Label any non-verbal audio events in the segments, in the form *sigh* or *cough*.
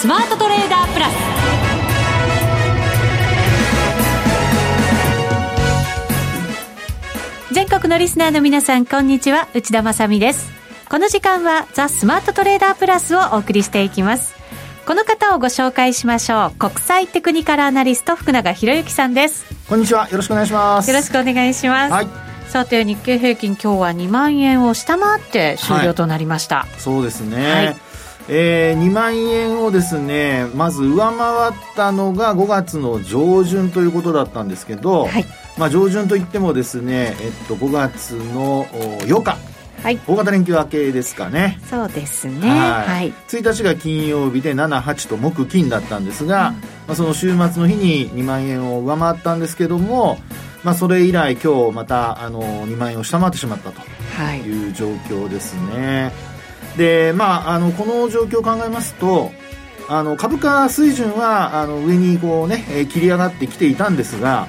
スマートトレーダープラス。全国のリスナーの皆さんこんにちは。内田まさです。この時間はザ・スマートトレーダープラスをお送りしていきます。この方をご紹介しましょう。国際テクニカルアナリスト福永博之さんです。こんにちは。よろしくお願いします。よろしくお願いします、はい、さて日経平均今日は2万円を下回って終了となりました、はい、そうですね、はいえー、2万円をですねまず上回ったのが5月の上旬ということだったんですけど、はい、まあ、上旬といってもですね、えっと、5月の8日。はい、大型連休明けですかね。そうですね。はい、はい、1日が金曜日で78と木金だったんですが、うん、まあ、その週末の日に2万円を上回ったんですけども、まあ、それ以来今日またあの2万円を下回ってしまったとい。う状況ですね、はい、でまああのこの状況を考えますとあの株価水準はあの上にこうね、えー、切り上がってきていたんですが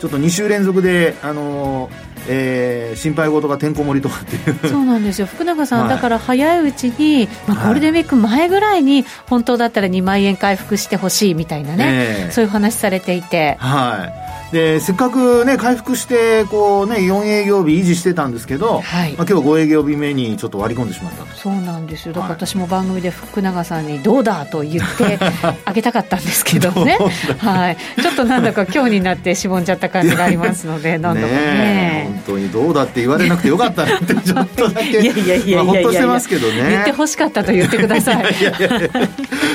ちょっと2週連続であのーえー、心配事がてんこ盛りとかっていう。そうなんですよ。福永さん、はい、だから早いうちに、まあ、ゴールデンウィーク前ぐらいに本当だったら2万円回復してほしいみたいなね、えー、そういう話されていて。はいでせっかくね回復してこうね4営業日維持してたんですけど、はい、まあ、今日5営業日目にちょっと割り込んでしまったそうなんですよ。だから私も番組で福永さんにどうだと言って *laughs* あげたかったんですけどね。はい、ちょっとなんだか今日になってしぼんじゃった感じがありますので何度もね本当にどうだって言われなくてよかったなってちょっとだけ *laughs* いやいやいやほっとしてますけどね。言ってほしかったと言ってください。いやいやいや。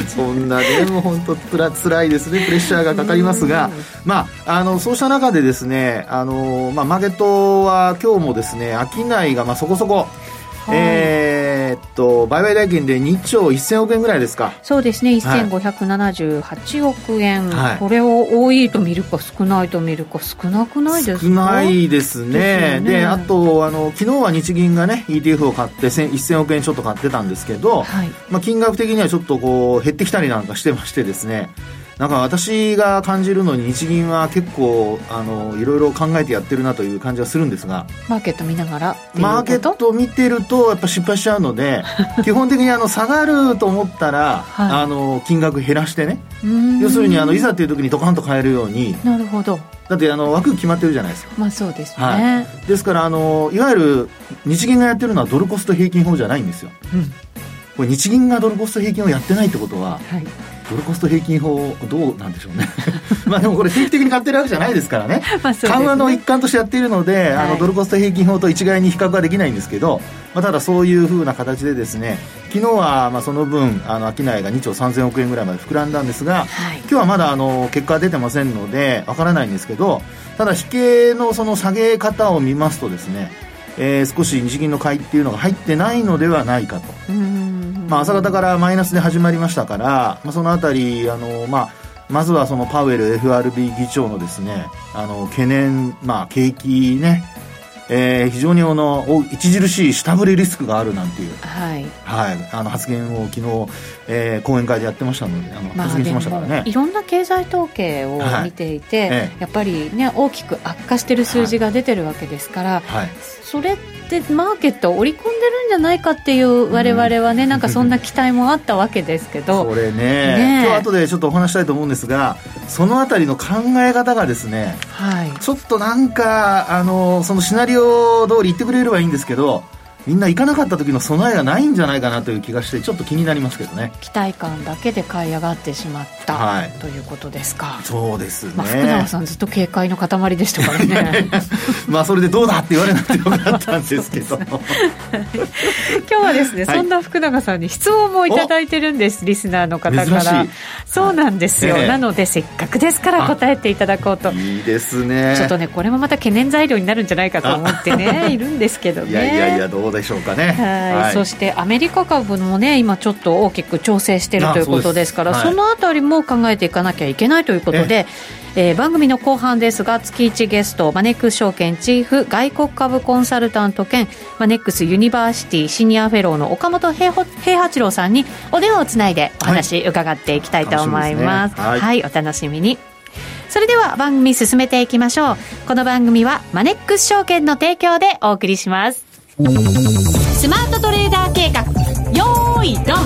そんなねもう本当つらつらいですね。プレッシャーがかかりますが。まああのそうした中でですね、あのまあ、マーケットは今日もですね、商いがまあそこそこ、はい、えー、っと売買代金で2兆1000億円ぐらいですか。そうですね。1578億円、はい、これを多いと見るか少ないと見るか少なくないですか？少ないですね。で、ね、あとあの昨日は日銀がね ETF を買って1000億円ちょっと買ってたんですけど、はい、まあ、金額的にはちょっとこう減ってきたりなんかしてましてですねなんか私が感じるのに日銀は結構あのいろいろ考えてやってるなという感じはするんですが。マーケット見ながらマーケット見てるとやっぱ失敗しちゃうので *laughs* 基本的にあの下がると思ったら、はい、あの金額減らしてね。要するにあのいざという時にドカンと買えるように。なるほど。だってあの枠決まってるじゃないですか。まあそうですね、はい、ですからあのいわゆる日銀がやってるのはドルコスト平均法じゃないんですよ、うん、これ日銀がドルコスト平均をやってないってことは、はいドルコスト平均法どうなんでしょうね。*laughs* まあでもこれ定期的に買ってるわけじゃないですからね。*laughs* ね、緩和の一環としてやっているので、はい、あのドルコスト平均法と一概に比較はできないんですけど、まあ、ただそういうふうな形でですね昨日はまあその分あの商いが2兆3000億円ぐらいまで膨らんだんですが、はい、今日はまだあの結果は出てませんのでわからないんですけどただ引けのその下げ方を見ますとですねえー、少し日銀の買いっていうのが入ってないのではないかと。まあ、朝方からマイナスで始まりましたから、まあ、そのあたり、あの、まあ、まずはそのパウエル FRB 議長のですね、あの、懸念、まあ、景気ね、えー、非常にあの著しい下振れリスクがあるなんていう、はい。はい、あの発言を昨日、えー、講演会でやってましたのであの、まあ、発言しましたからね。いろんな経済統計を見ていて、はいええ、やっぱり、ね、大きく悪化している数字が出てるわけですから、はい、それってマーケットを織り込んでるんじゃないかっていう我々はね、うん、なんかそんな期待もあったわけですけど。これね。ね今日後でちょっとお話したいと思うんですがそのあたりの考え方がですね、はい、ちょっとなんかあのそのシナリオ通り言ってくれればいいんですけどみんな行かなかった時の備えがないんじゃないかなという気がしてちょっと気になりますけどね。期待感だけで買い上がってしまった、はい、ということですか。そうですね、まあ、福永さんずっと警戒の塊でしたからね。*laughs* まあそれでどうだって言われなくてよかったんですけど。*laughs* 今日はですね、はい、そんな福永さんに質問も頂いてるんですリスナーの方から。そうなんですよ、はい、なのでせっかくですから答えていただこうと。いいですね。ちょっとねこれもまた懸念材料になるんじゃないかと思ってね *laughs* いるんですけどね。いやいやいやどうでしょうかね。はい、そしてアメリカ株もね、今ちょっと大きく調整しているということですから、そ,、のあたりも考えていかなきゃいけないということで。えー、番組の後半ですが月1ゲストマネックス証券チーフ外国株コンサルタント兼マネックスユニバーシティシニアフェローの岡元兵八郎さんにお電話をつないでお話伺っていきたいと思います、はい、ね。はい、はい、お楽しみに。それでは番組進めていきましょう。この番組はマネックス証券の提供でお送りしますスマートトレーダー計画よーいドン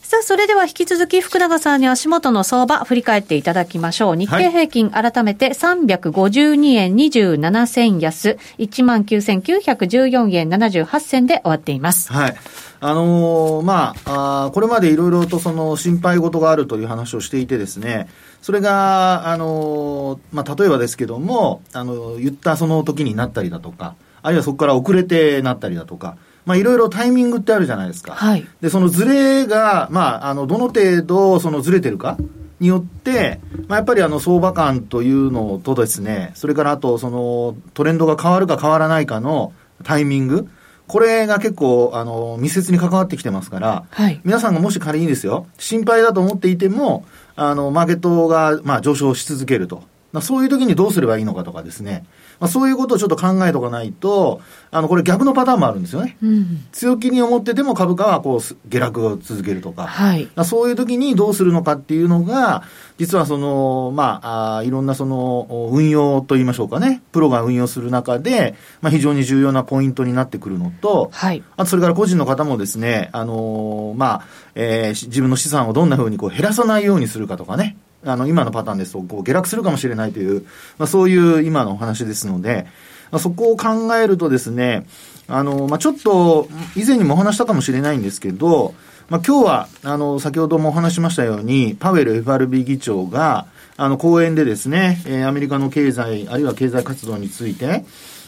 さあ、それでは引き続き福永さんに足元の相場振り返っていただきましょう。日経平均改めて352円27銭安、19,914円78銭で終わっています。はい。あのー、まあ、あこれまでいろいろとその心配事があるという話をしていてですね、それが、あのー、まあ、例えばですけども、あの、言ったその時になったりだとか、あるいはそこから遅れてなったりだとか、まあ、いろいろタイミングってあるじゃないですか。はい。で、そのズレが、まあ、あの、どの程度、そのズレてるかによって、まあ、やっぱりあの、相場感というのとですね、それからあと、その、トレンドが変わるか変わらないかのタイミング、これが結構、あの、密接に関わってきてますから、はい、皆さんがもし仮にですよ、心配だと思っていても、あの、マーケットが、まあ、上昇し続けると。そういう時にどうすればいいのかとかですね。まあ、そういうことをちょっと考えとかないと、あの、これ逆のパターンもあるんですよね。うん、強気に思ってても株価はこう、下落を続けるとか。はい。そういう時にどうするのかっていうのが、実はその、まあ、あいろんなその、運用といいましょうかね。プロが運用する中で、まあ、非常に重要なポイントになってくるのと、はい。あと、それから個人の方もですね、あのー、まあ、えー、自分の資産をどんなふうにこう減らさないようにするかとかね。あの、今のパターンですと、こう、下落するかもしれないという、まあ、そういう今のお話ですので、まあ、そこを考えるとですね、あの、まあ、ちょっと、以前にもお話したかもしれないんですけど、まあ、今日は、あの、先ほどもお話しましたように、パウエル FRB 議長が、あの、講演でですね、えー、アメリカの経済、あるいは経済活動について、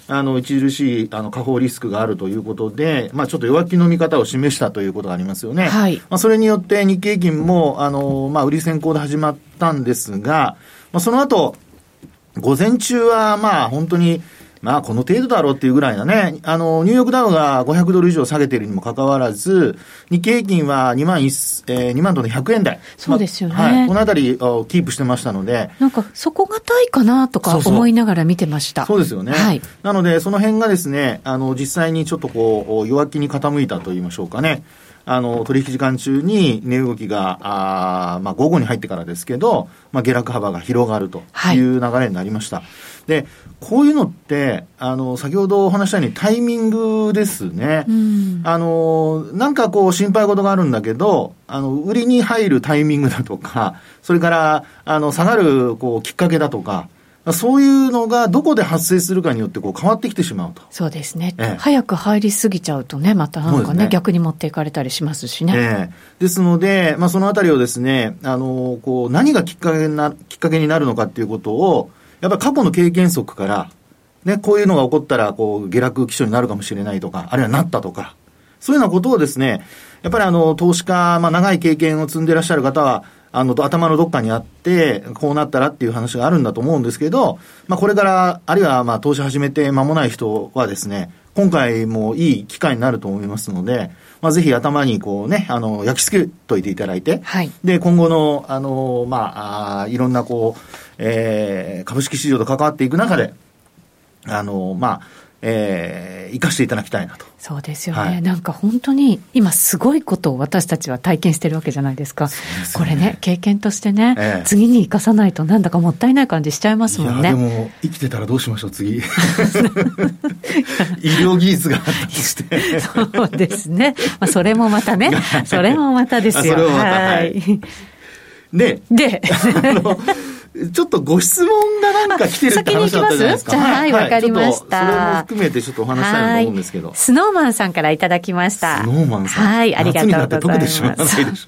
あの、著しい、あの、下方リスクがあるということで、まあ、ちょっと弱気の見方を示したということがありますよね。はい。まあ、それによって日経平均も、あの、まあ、売り先行で始まったんですが、まあ、その後、午前中は、まあ、本当に、まあ、この程度だろうっていうぐらいなね、あの、ニューヨークダウが500ドル以上下げているにもかかわらず、日経平均は2万1、えー、2万ドル100円台。そうですよね。まあ、はい。このあたりをキープしてましたので。なんか、底堅いかなとか思いながら見てましたそうですよね。はい。なので、その辺がですね、あの、実際にちょっとこう、弱気に傾いたと言いましょうかね。あの、取引時間中に値動きが、あまあ、午後に入ってからですけど、まあ、下落幅が広がるという流れになりました。はい、で、こういうのって、あの、先ほどお話したようにタイミングですね。うん、あの、なんかこう心配事があるんだけど、あの、売りに入るタイミングだとか、それから、あの、下がる、こう、きっかけだとか、そういうのがどこで発生するかによってこう変わってきてしまうと。そうですね。ええ、早く入りすぎちゃうとね、またなんかね、ね逆に持っていかれたりしますしね。ええ、ですので、まあ、そのあたりをですね、あの、こう、何がきっかけになきっかけになるのかっていうことを、やっぱり過去の経験則から、ね、こういうのが起こったら、こう、下落基調になるかもしれないとか、あるいはなったとか、そういうようなことをですね、やっぱりあの、投資家、まあ、長い経験を積んでいらっしゃる方は、あの、頭のどっかにあって、こうなったらっていう話があるんだと思うんですけど、まあ、これから、あるいは、まあ、投資始めて間もない人はですね、今回もいい機会になると思いますので、まあ、ぜひ頭にこうね、あの、焼き付けといていただいて、はい、で、今後の、あの、まあ、あいろんなこう、えー、株式市場と関わっていく中で、あの、まあ、えー、生かしていただきたいなと。そうですよね、はい、なんか本当に今、すごいことを私たちは体験してるわけじゃないですか、すね、これね、経験としてね、ええ、次に生かさないと、なんだかもったいない感じしちゃいますもんね。でも、生きてたらどうしましょう、次。*laughs* 医療技術が発達して。そうですね、まあ、それもまたね、*laughs* それもまたですよ。はい。で、で、*laughs* ちょっとご質問がなんか来てるって話だったじゃないですか。じゃあ、はい、わ、かりました。それも含めてちょっとお話したいと思うんですけど。スノーマンさんからいただきました。スノーマンさん。はい、ありがとうございます。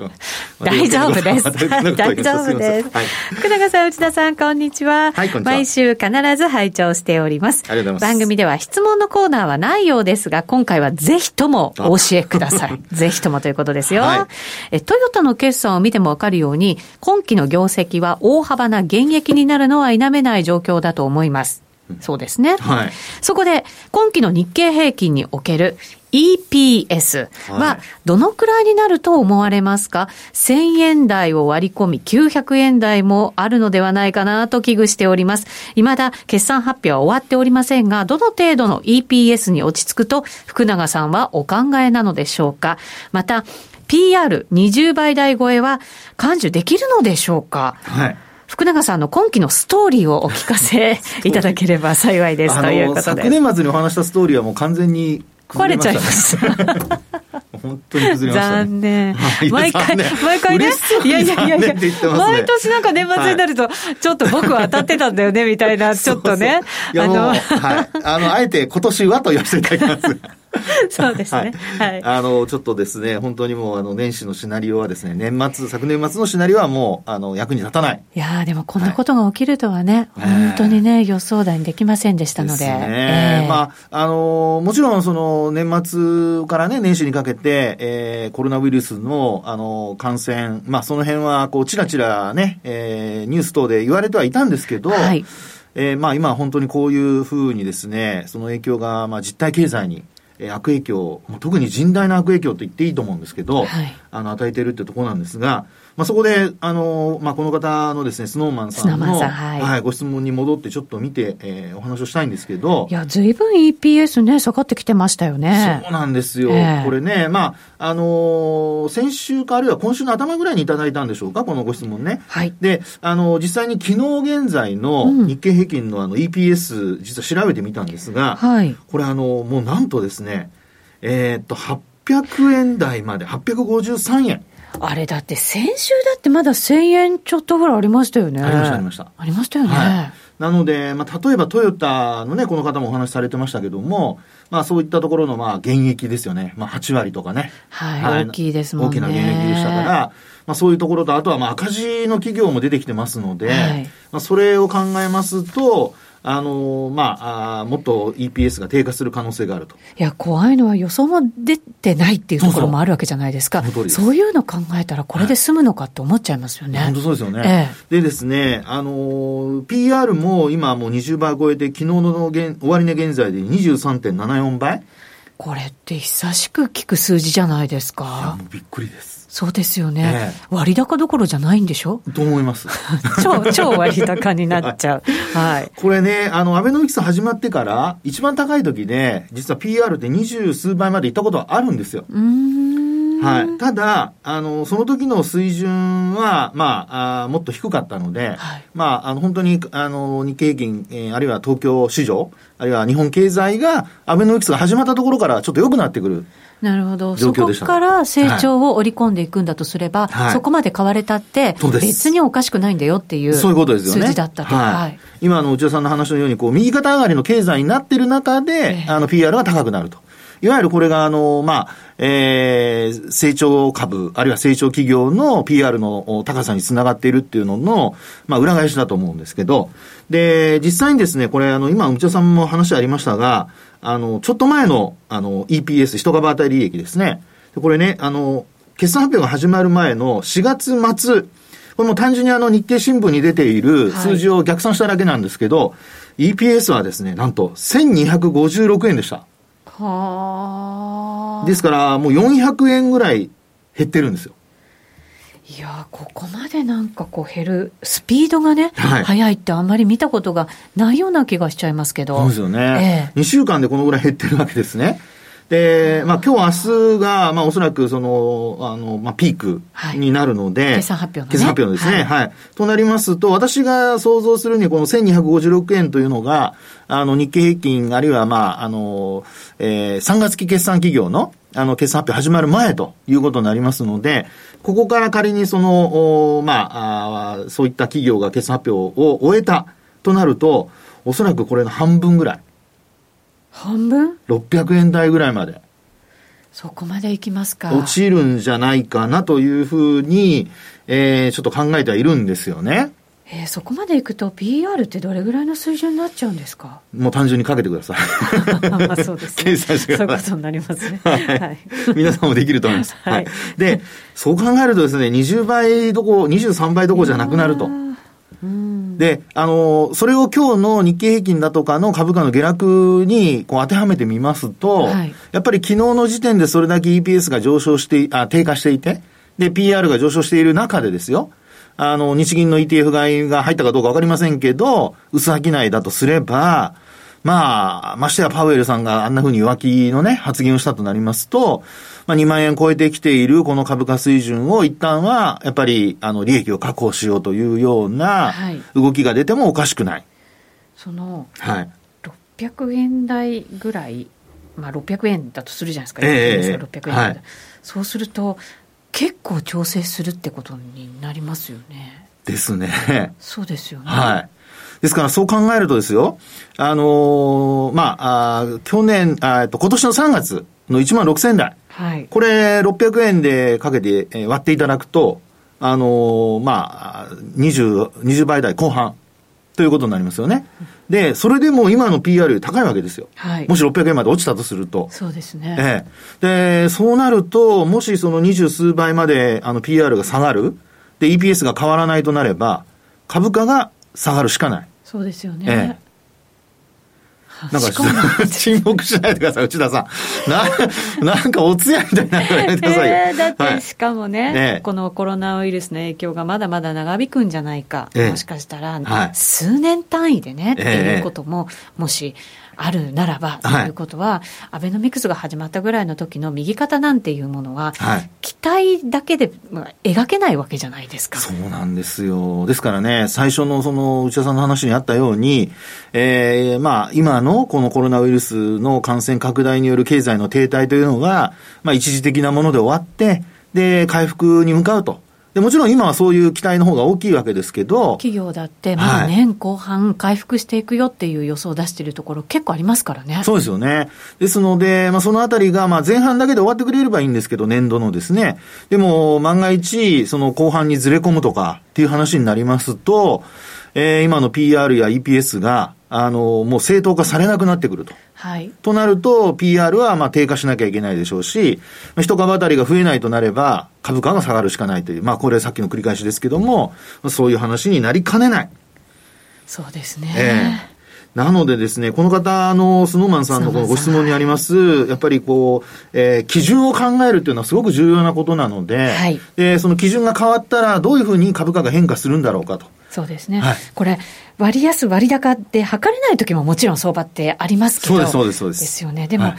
大丈夫です。*laughs* *laughs* 大丈夫です。福永さん、内田さん、こんにちは。はい、こんにちは。毎週必ず拝聴しております。ありがとうございます。番組では質問のコーナーはないようですが、今回はぜひともお教えください。ぜひともということですよ。はい、えトヨタの決算を見てもわかるように、今期の業績は大幅な減益になるのは否めない状況だと思います。そうですね。はい。そこで、今期の日経平均における EPS はどのくらいになると思われますか、はい、?1000 円台を割り込み900円台もあるのではないかなと危惧しております。未だ決算発表は終わっておりませんが、どの程度の EPS に落ち着くと福永さんはお考えなのでしょうか？また、PR20 倍台超えは感受できるのでしょうか？はい。福永さんの今期のストーリーをお聞かせいただければ幸いですということで。昨年末にお話したストーリーはもう完全に壊れちゃいました。本当に崩れました、ね、残念。毎回、毎回ね。*laughs* いやいやいやいや、ね、毎年なんか年末になると、ちょっと僕は当たってたんだよね、みたいな、ちょっとね。あの、はい。あの、あえて今年はと言わせていただきます。*laughs* そうですね。はい。あの、ちょっとですね、本当にもう、あの、年始のシナリオはですね、年末、昨年末のシナリオはもう、あの、役に立たない。いやでもこんなことが起きるとはね、はい、本当にね、予想だにできませんでしたので。ですね。えー、まあ、あの、もちろん、その、年末からね、年始にかけて、えー、コロナウイルスの、あの、感染、まあ、その辺は、こう、ちらちらね、えー、ニュース等で言われてはいたんですけど、はい。えー、まあ今本当にこういうふうにですね、その影響がまあ実体経済にえ悪影響、特に甚大な悪影響と言っていいと思うんですけど、はい、あの、与えているってところなんですが、まあ、そこで、あの、まあ、この方のですね、スノーマンさんの、はい、はい、ご質問に戻ってちょっと見て、えー、お話をしたいんですけど。いや、ずいぶん EPS ね、下がってきてましたよね。そうなんですよ。えー、これね、まあ、あのー、先週かあるいは今週の頭ぐらいにいただいたんでしょうか、このご質問ね。はい。で、あのー、実際に昨日現在の日経平均のあの EPS、実は調べてみたんですが、はい。これあのもうなんとですね、えー、っと、800円台まで、853円。あれだって先週だってまだ1000円ちょっとぐらいありましたよね。ありました、ありました。ありましたよね。はい、なので、まあ、例えばトヨタのね、この方もお話しされてましたけども、まあそういったところのまあ減益ですよね。まあ8割とかね。はい、はい、大きいですもんね。大きな減益でしたから、まあそういうところと、あとはまあ赤字の企業も出てきてますので、はい、まあそれを考えますと、あのまあ、あもっと EPS が低下する可能性があると。いや、怖いのは予想も出てないっていうところもあるわけじゃないですか。そういうの考えたら、これで済むのかって思っちゃいますよね。はい、本当そうですよね。ええ、でですね、あの PR も今もう20倍超えて、昨日の現終値現在で23.74倍。これって久しく聞く数字じゃないですか。びっくりです。そうですよね、ええ、割高どころじゃないんでしょ？と思います。*laughs* 超、超割高になっちゃう。はい。これね、あの、アベノミクス始まってから、一番高い時で、実は PR って二十数倍までいったことはあるんですよ。はい。ただ、あの、その時の水準は、まあ、あもっと低かったので、はい、まあ、あの、本当に、あの、日経平均、えー、あるいは東京市場、あるいは日本経済が、アベノミクスが始まったところからちょっと良くなってくる。なるほど。そこから成長を織り込んでいくんだとすれば、はい、そこまで買われたって、別におかしくないんだよっていうそういうことですよね。数字だったと。はい。今の内田さんの話のように、こう、右肩上がりの経済になってる中で、えー、あの、PR が高くなると。いわゆるこれが、あの、まあ、えー、成長株、あるいは成長企業の PR の高さにつながっているっていうのの、まあ、裏返しだと思うんですけど、で、実際にですね、これ、あの、今、内田さんも話ありましたが、あの、ちょっと前の、あの、EPS、一株当たり利益ですね。これね、あの、決算発表が始まる前の4月末、これも単純にあの日経新聞に出ている数字を逆算しただけなんですけど、はい、EPS はですね、なんと1256円でした。はあ。ですから、もう400円ぐらい減ってるんですよ。いやここまでなんかこう減るスピードがね、はい、速いってあんまり見たことがないような気がしちゃいますけど。そうですよね。ええ、2週間でこのぐらい減ってるわけですね。で、まあ今日明日が、まあおそらくその、あの、まあピークになるので、はい、決算発表の、ね、決算発表ですね、はい。はい。となりますと、私が想像するにこの1256円というのが、あの日経平均、あるいはまあ、あの、えー、3月期決算企業の、あの、決算発表始まる前ということになりますので、ここから仮にその、まああ、そういった企業が決算発表を終えたとなると、おそらくこれの半分ぐらい。半分 ?600 円台ぐらいまで。そこまでいきますか。落ちるんじゃないかなというふうに、えー、ちょっと考えてはいるんですよね。えー、そこまでいくと PR ってどれぐらいの水準になっちゃうんですか？もう単純にかけてください。*laughs* まあそうですね。計算してください。そういうことになりますね。はい。皆さんもできると思います。はい。で、そう考えるとですね、20倍どこ、23倍どころじゃなくなると。で、あの、それを今日の日経平均だとかの株価の下落にこう当てはめてみますと、はい、やっぱり昨日の時点でそれだけ EPS が上昇して、あ、低下していて、で、PR が上昇している中でですよ、あの、日銀の ETF 買いが入ったかどうかわかりませんけど、薄商いだとすれば、まあ、ましてやパウエルさんがあんな風に弱気のね、発言をしたとなりますと、まあ、2万円超えてきているこの株価水準を一旦は、やっぱり、あの、利益を確保しようというような動きが出てもおかしくない。その、はい。600円台ぐらいまあ、600円だとするじゃないですか、えー、600円、はい、そうすると、結構調整するってことになりますよね。ですね。そうですよね。はい。ですからそう考えるとですよ、あのー、まあ、あ去年、あと今年の3月の1万6000台。はい。これ600円でかけて、えー、割っていただくと、あのー、まあ、20、20倍台後半ということになりますよね。で、それでも今の PR より高いわけですよ。はい。もし600円まで落ちたとすると。そうですね。ええ。で、そうなると、もしその二十数倍まであの PR が下がる。で、EPS が変わらないとなれば、株価が下がるしかない。そうですよね。ええ *laughs* なんか、*laughs* 沈黙しないでください、内田さん。な、*laughs* なんかお通夜みたいになるやめてくださいよ。えー、だって、しかもね、はい、このコロナウイルスの影響がまだまだ長引くんじゃないか。えー、もしかしたら、数年単位でね、っていうことも、もし、あるならば、ということは、アベノミクスが始まったぐらいの時の右肩なんていうものは、はい、期待だけで描けないわけじゃないですか。そうなんですよ。ですからね、最初のその内田さんの話にあったように、えー、まあ、今のこのコロナウイルスの感染拡大による経済の停滞というのが、まあ、一時的なもので終わって、で、回復に向かうと。でもちろん今はそういう期待の方が大きいわけですけど。企業だって、まだ年後半回復していくよっていう予想を出しているところ結構ありますからね。そうですよね。ですので、まあそのあたりが、まあ前半だけで終わってくれればいいんですけど、年度のですね。でも、万が一、その後半にずれ込むとかっていう話になりますと、えー、今の PR や EPS が、あの、もう正当化されなくなってくると。はい。となると、PR はまあ低下しなきゃいけないでしょうし、一株当たりが増えないとなれば、株価が下がるしかないという、まあこれさっきの繰り返しですけども、そういう話になりかねない。そうですね。えーなのでですね、この方、あの、スノーマンさんのこのご質問にあります、やっぱりこう、えー、基準を考えるっていうのはすごく重要なことなので、はい、で、その基準が変わったら、どういうふうに株価が変化するんだろうかと。そうですね。はい、これ、割安割高で測れない時ももちろん相場ってありますけど。そうです、そうです、そうです。ですよね。でも、はい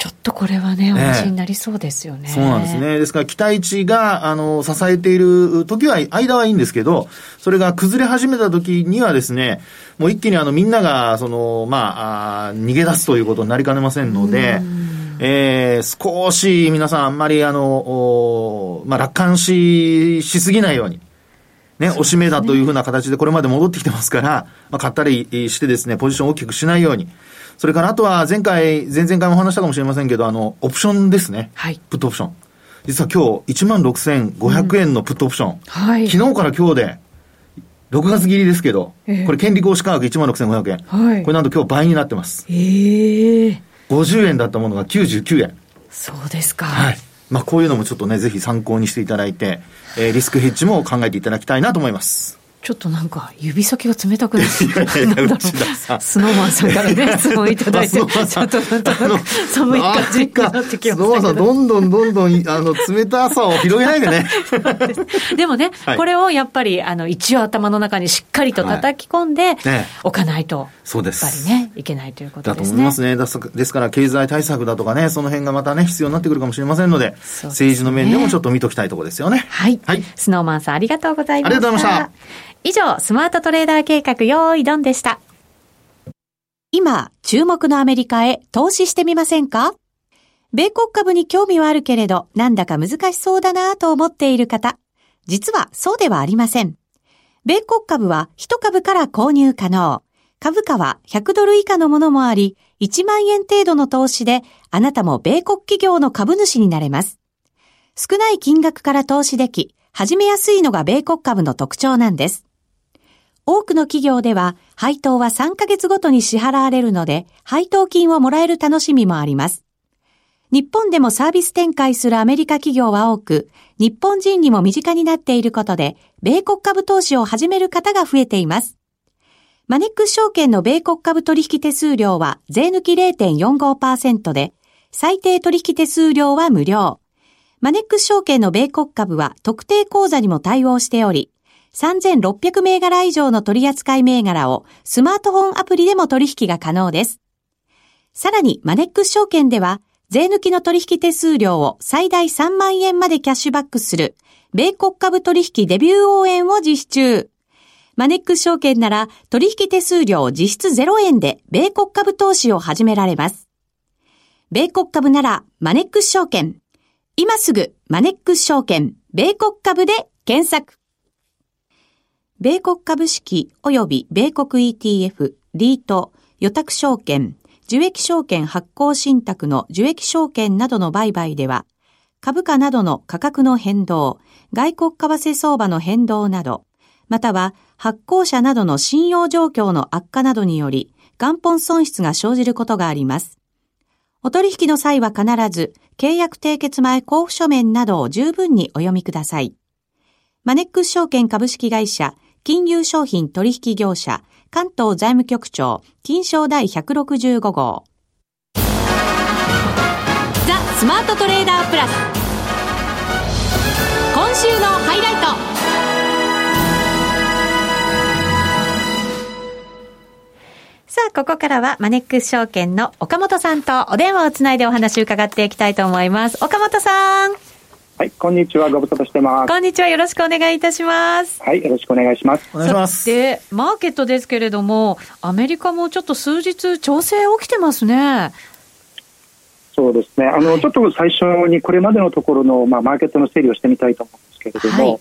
ちょっとこれはね、お待ちになりそうですよね、そうなんですね。ですから、期待値が、あの、支えている時は、間はいいんですけど、それが崩れ始めた時にはですね、もう一気にあの、みんなが、その、まあ、あ逃げ出すということになりかねませんので、えー、少し皆さんあんまりあの、まあ、楽観し、しすぎないように。ね、押し目だというふうな形でこれまで戻ってきてますから、まあ、買ったりしてですね、ポジションを大きくしないように。それからあとは前回、前々回も話したかもしれませんけど、あの、オプションですね。はい。プットオプション。実は今日、1万6500円のプットオプション。うん、はい。昨日から今日で、6月切りですけど、えー、これ権利行使価格1万6500円。はい。これなんと今日倍になってます。ええー。50円だったものが99円。そうですか。はい。まあ、こういうのもちょっとね、ぜひ参考にしていただいて、えー、リスクヘッジも考えていただきたいなと思います。ちょっとなんか指先が冷たくなってなんだろう。スノーマンさんからね *laughs* 質問いただいて。ちょっと寒い感じになってきましスノーマンさんどんどんどんどんあの冷たさを広げないでね。でもね、はい、これをやっぱりあの一応頭の中にしっかりと叩き込んでおかないと、そうです。やっぱりねいけないということですね。だと思いますね。ですから経済対策だとかねその辺がまたね必要になってくるかもしれませんので、ね、政治の面でもちょっと見ときたいところですよね。はい、はい、スノーマンさんありがとうございました。ありがとうございました以上、スマートトレーダー計画用意ドンでした。今、注目のアメリカへ投資してみませんか？米国株に興味はあるけれど、なんだか難しそうだなと思っている方。実はそうではありません。米国株は1株から購入可能。株価は100ドル以下のものもあり、1万円程度の投資で、あなたも米国企業の株主になれます。少ない金額から投資でき、始めやすいのが米国株の特徴なんです。多くの企業では配当は3ヶ月ごとに支払われるので、配当金をもらえる楽しみもあります。日本でもサービス展開するアメリカ企業は多く、日本人にも身近になっていることで、米国株投資を始める方が増えています。マネックス証券の米国株取引手数料は税抜き0.45%で、最低取引手数料は無料。マネックス証券の米国株は特定口座にも対応しており、3600銘柄以上の取扱い銘柄をスマートフォンアプリでも取引が可能です。さらにマネックス証券では、税抜きの取引手数料を最大3万円までキャッシュバックする、米国株取引デビュー応援を実施中。マネックス証券なら取引手数料実質0円で米国株投資を始められます。米国株ならマネックス証券。今すぐマネックス証券、米国株で検索。米国株式及び米国 ETF、リート、予託証券、受益証券発行信託の受益証券などの売買では、株価などの価格の変動、外国為替相場の変動など、または発行者などの信用状況の悪化などにより、元本損失が生じることがあります。お取引の際は必ず、契約締結前交付書面などを十分にお読みください。マネックス証券株式会社、金融商品取引業者、関東財務局長、金賞第165号。ザ・スマートトレーダープラス。今週のハイライト。さあ、ここからはマネックス証券の岡本さんとお電話をつないでお話を伺っていきたいと思います。岡本さん。はい、こんにちは。ご無沙汰してます。こんにちは。よろしくお願いいたします。はい、よろしくお願いします。お願いします。で、マーケットですけれども、アメリカもちょっと数日調整起きてますね。そうですね。あの、はい、ちょっと最初にこれまでのところの、まあ、マーケットの整理をしてみたいと思うんですけれども、はい、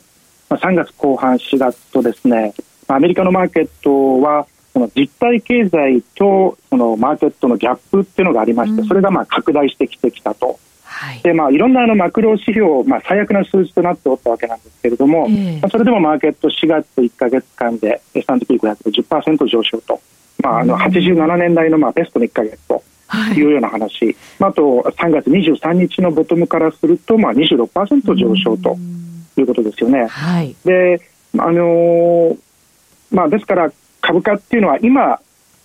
まあ、3月後半、4月とですね、アメリカのマーケットは、その実体経済とそのマーケットのギャップっていうのがありまして、それがまあ拡大してきてきたと。はい、でまあ、いろんなあのマクロ指標、まあ、最悪な数字となっておったわけなんですけれども、えー、まあ、それでもマーケット4月1か月間で S&P500 で10%上昇と、まあ、あの87年代のまあベストの1か月とい。うような話、あ、あと3月23日のボトムからするとまあ26%上昇ということですよね。はい、であのー、まあ、ですから株価っていうのは今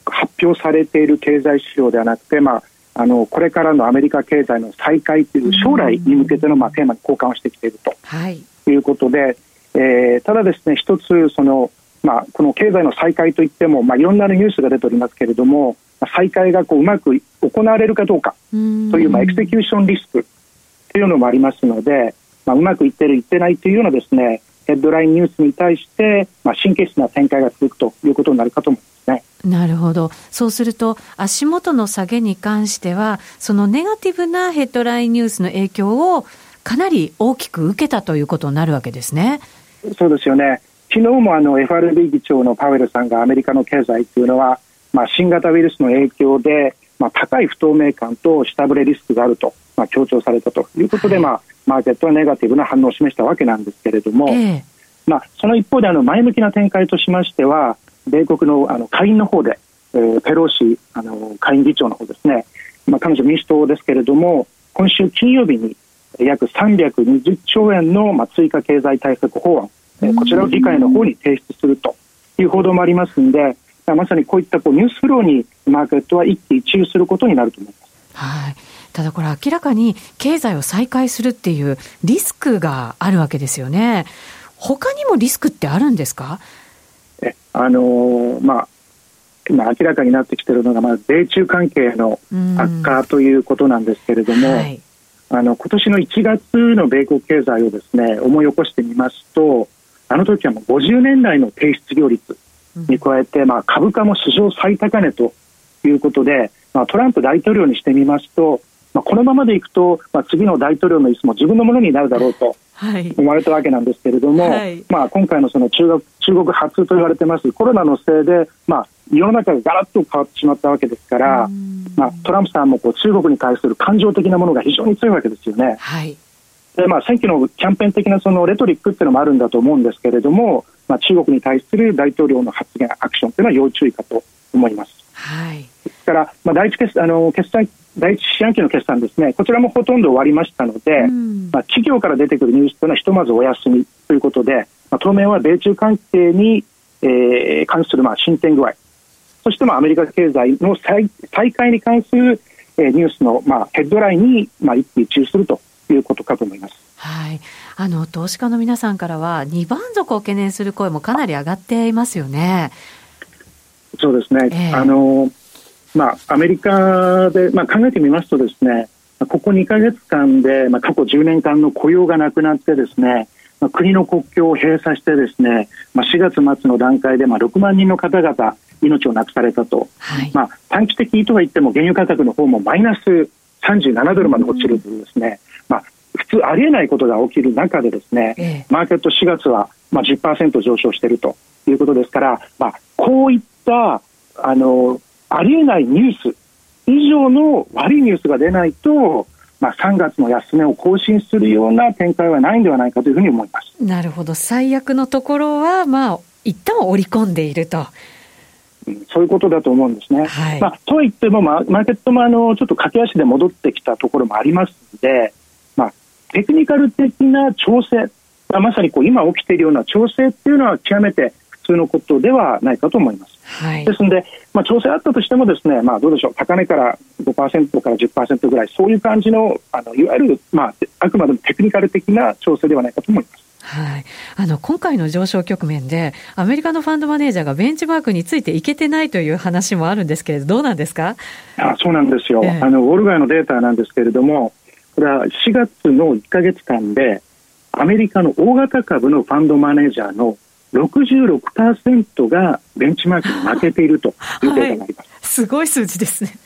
発表されている経済指標ではなくて、まああのこれからのアメリカ経済の再開という将来に向けての、まあ、テーマに交換をしてきていると、はい、いうことで、えー、ただですね一つその、まあ、この経済の再開といっても、まあ、いろんなニュースが出ておりますけれども再開がこううまく行われるかどうかという、まあ、エクセキューションリスクというのもありますので、まあ、うまくいってるいってないというようなですねヘッドラインニュースに対して、まあ、神経質な展開が続くということになるかと思います。なるほど。そうすると、足元の下げに関しては、そのネガティブなヘッドラインニュースの影響をかなり大きく受けたということになるわけですね。そうですよね。昨日もあの FRB 議長のパウエルさんがアメリカの経済というのは、まあ、新型ウイルスの影響で、まあ、高い不透明感と下振れリスクがあると、まあ、強調されたということで、はい、まあ、マーケットはネガティブな反応を示したわけなんですけれども、えー、まあ、その一方であの前向きな展開としましては、米国のあの下院の方で、えー、ペロシあの下院議長の方ですね、まあ、彼女民主党ですけれども今週金曜日に約320兆円の、まあ、追加経済対策法案、えー、こちらを議会の方に提出するという報道もありますので、まさにこういったこうニュースフローにマーケットは一喜一憂することになると思います。はいただこれ明らかに経済を再開するっていうリスクがあるわけですよね。他にもリスクってあるんですか？えあのー、まあ今明らかになってきているのが、まあ、米中関係の悪化ということなんですけれども、はい、あの今年の1月の米国経済をですね思い起こしてみますとあの時はもう50年来の低失業率に加えて、まあ、株価も史上最高値ということで、まあ、トランプ大統領にしてみますと、まあ、このままでいくと、まあ、次の大統領の椅子も自分のものになるだろうと思われたわけなんですけれども、はい、まあ、今回のその中国中国発と言われてますコロナのせいで、まあ、世の中がガラッと変わってしまったわけですから、まあ、トランプさんもこう中国に対する感情的なものが非常に強いわけですよね。はい。でまあ、選挙のキャンペーン的なそのレトリックっていうのもあるんだと思うんですけれども、まあ、中国に対する大統領の発言、アクションというのは要注意かと思います。はい、ですから、まあ、第一決あの決済第一四半期の決算ですね、こちらもほとんど終わりましたので、うん、まあ、企業から出てくるニュースというのはひとまずお休みということで、まあ、当面は米中関係に、えー、関するまあ進展具合、そしてまあアメリカ経済の再再開に関する、えー、ニュースのまあヘッドラインにまあ一喜一憂するということかと思います。はい、あの投資家の皆さんからは二番底を懸念する声もかなり上がっていますよね。そうですね。えー、あのまあアメリカでまあ考えてみますとですね、ここ2か月間でまあ過去10年間の雇用がなくなってですね。まあ、国の国境を閉鎖してですね、まあ、4月末の段階でまあ6万人の方々命をなくされたと、はい、まあ、短期的とは言っても原油価格の方もマイナス37ドルまで落ちるというですね、まあ、普通ありえないことが起きる中でですね、マーケット4月はまあ10%上昇しているということですから、まあ、こういったあのありえないニュース以上の悪いニュースが出ないと、まあ、3月の安値を更新するような展開はないんではないかというふうに思いますなるほど、最悪のところは、まあ、一旦織り込んでいると。そういうことだと思うんですね。はい、まあ、とはいっても、まあ、マーケットもあのちょっと駆け足で戻ってきたところもありますので、まあ、テクニカル的な調整、まあ、まさにこう今起きているような調整っていうのは極めて普通のことではないかと思います。はい、ですので、まあ、調整あったとしてもですね、まあ、どうでしょう、高値から5%から10%ぐらい、そういう感じの、あのいわゆる、まあ、あくまでもテクニカル的な調整ではないかと思います。はい、あの今回の上昇局面で、アメリカのファンドマネージャーがベンチマークについていけてないという話もあるんですけれど、どうなんですか？あそうなんですよ、えー、あのウォルガイのデータなんですけれども、これは4月の1か月間で、アメリカの大型株のファンドマネージャーの66%がベンチマークに負けているというデータがあります。はい、すごい数字ですね。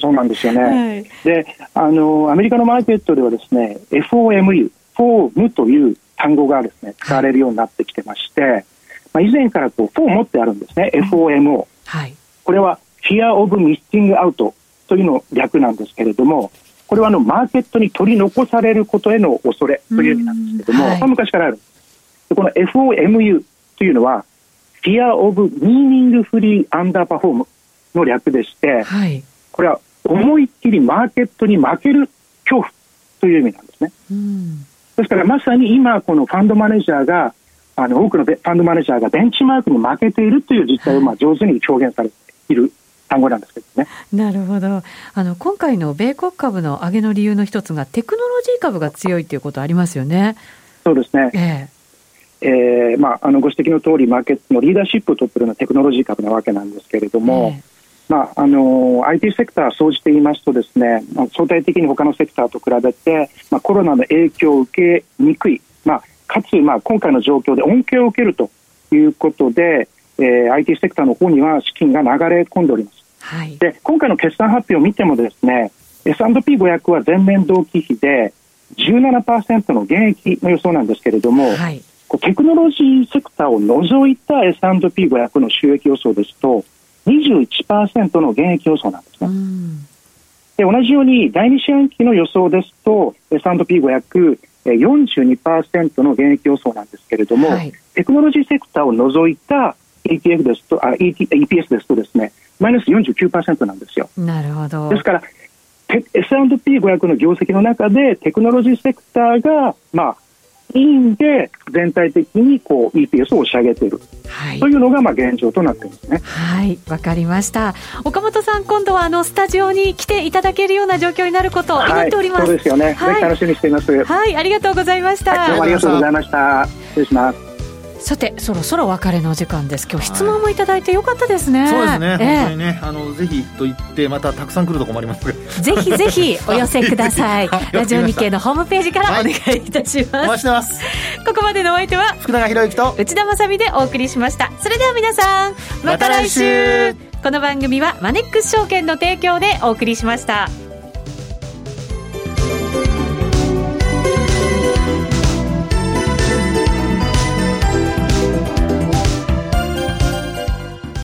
そうなんですよね。はい、で、あの、アメリカのマーケットではですね、FOMU、フォームという単語がですね、使われるようになってきてまして、まあ、以前からこう、フォームってあるんですね、FOMO。はい。これは、Fear of Missing Out というの略なんですけれども、これはあのマーケットに取り残されることへの恐れという意味なんですけれども、はい、昔からある。でこの FOMU というのは、Fear of Meaningfully Underperform の略でして、はい、これは思いっきりマーケットに負ける恐怖という意味なんですね。うんですからまさに今、このファンドマネージャーが、あの多くのファンドマネージャーがベンチマークに負けているという実態をまあ上手に表現されている単語なんですけどね。なるほど。あの今回の米国株の上げの理由の一つがテクノロジー株が強いということありますよね。そうですね。えええー、まああのご指摘の通りマーケットのリーダーシップを取っているのはテクノロジー株なわけなんですけれども。ええまあ、あの IT セクター総じて言いますとですね、まあ、相対的に他のセクターと比べて、まあ、コロナの影響を受けにくい、まあ、かつ、まあ、今回の状況で恩恵を受けるということで、えー、IT セクターの方には資金が流れ込んでおります。はい、で今回の決算発表を見てもですね S&P500 は前年同期比で17%の減益の予想なんですけれども、はい、テクノロジーセクターを除いた S&P500 の収益予想ですと21%の減益予想なんですね。で同じように第2四半期の予想ですと S&P500 42%の減益予想なんですけれども、はい、テクノロジーセクターを除いた ETF ですとあ EPS ですとですねマイナス49%なんですよ。なるほどですから S&P500 の業績の中でテクノロジーセクターが、まあ、いいんで全体的にこう EPS を押し上げている、はい、というのがまあ現状となっていますね。はいわかりました。岡本さん今度はあのスタジオに来ていただけるような状況になることを祈っております、はい、そうですよね、はい、楽しみにしています。はいありがとうございました、どうもありがとうございました。失礼しますさてそろそろ別れの時間です。今日質問もいただいてよかったですね、はい、そうですね、えー、本当にねあのぜひと言ってまたたくさん来ると困りますぜひぜひお寄せくださ *laughs* い。ラジオ日経のホームページからお願いいたします、はい、ます。ここまでのお相手は福永博之と内田まさでお送りしました。それでは皆さんまた来週。この番組はマネックス証券の提供でお送りしました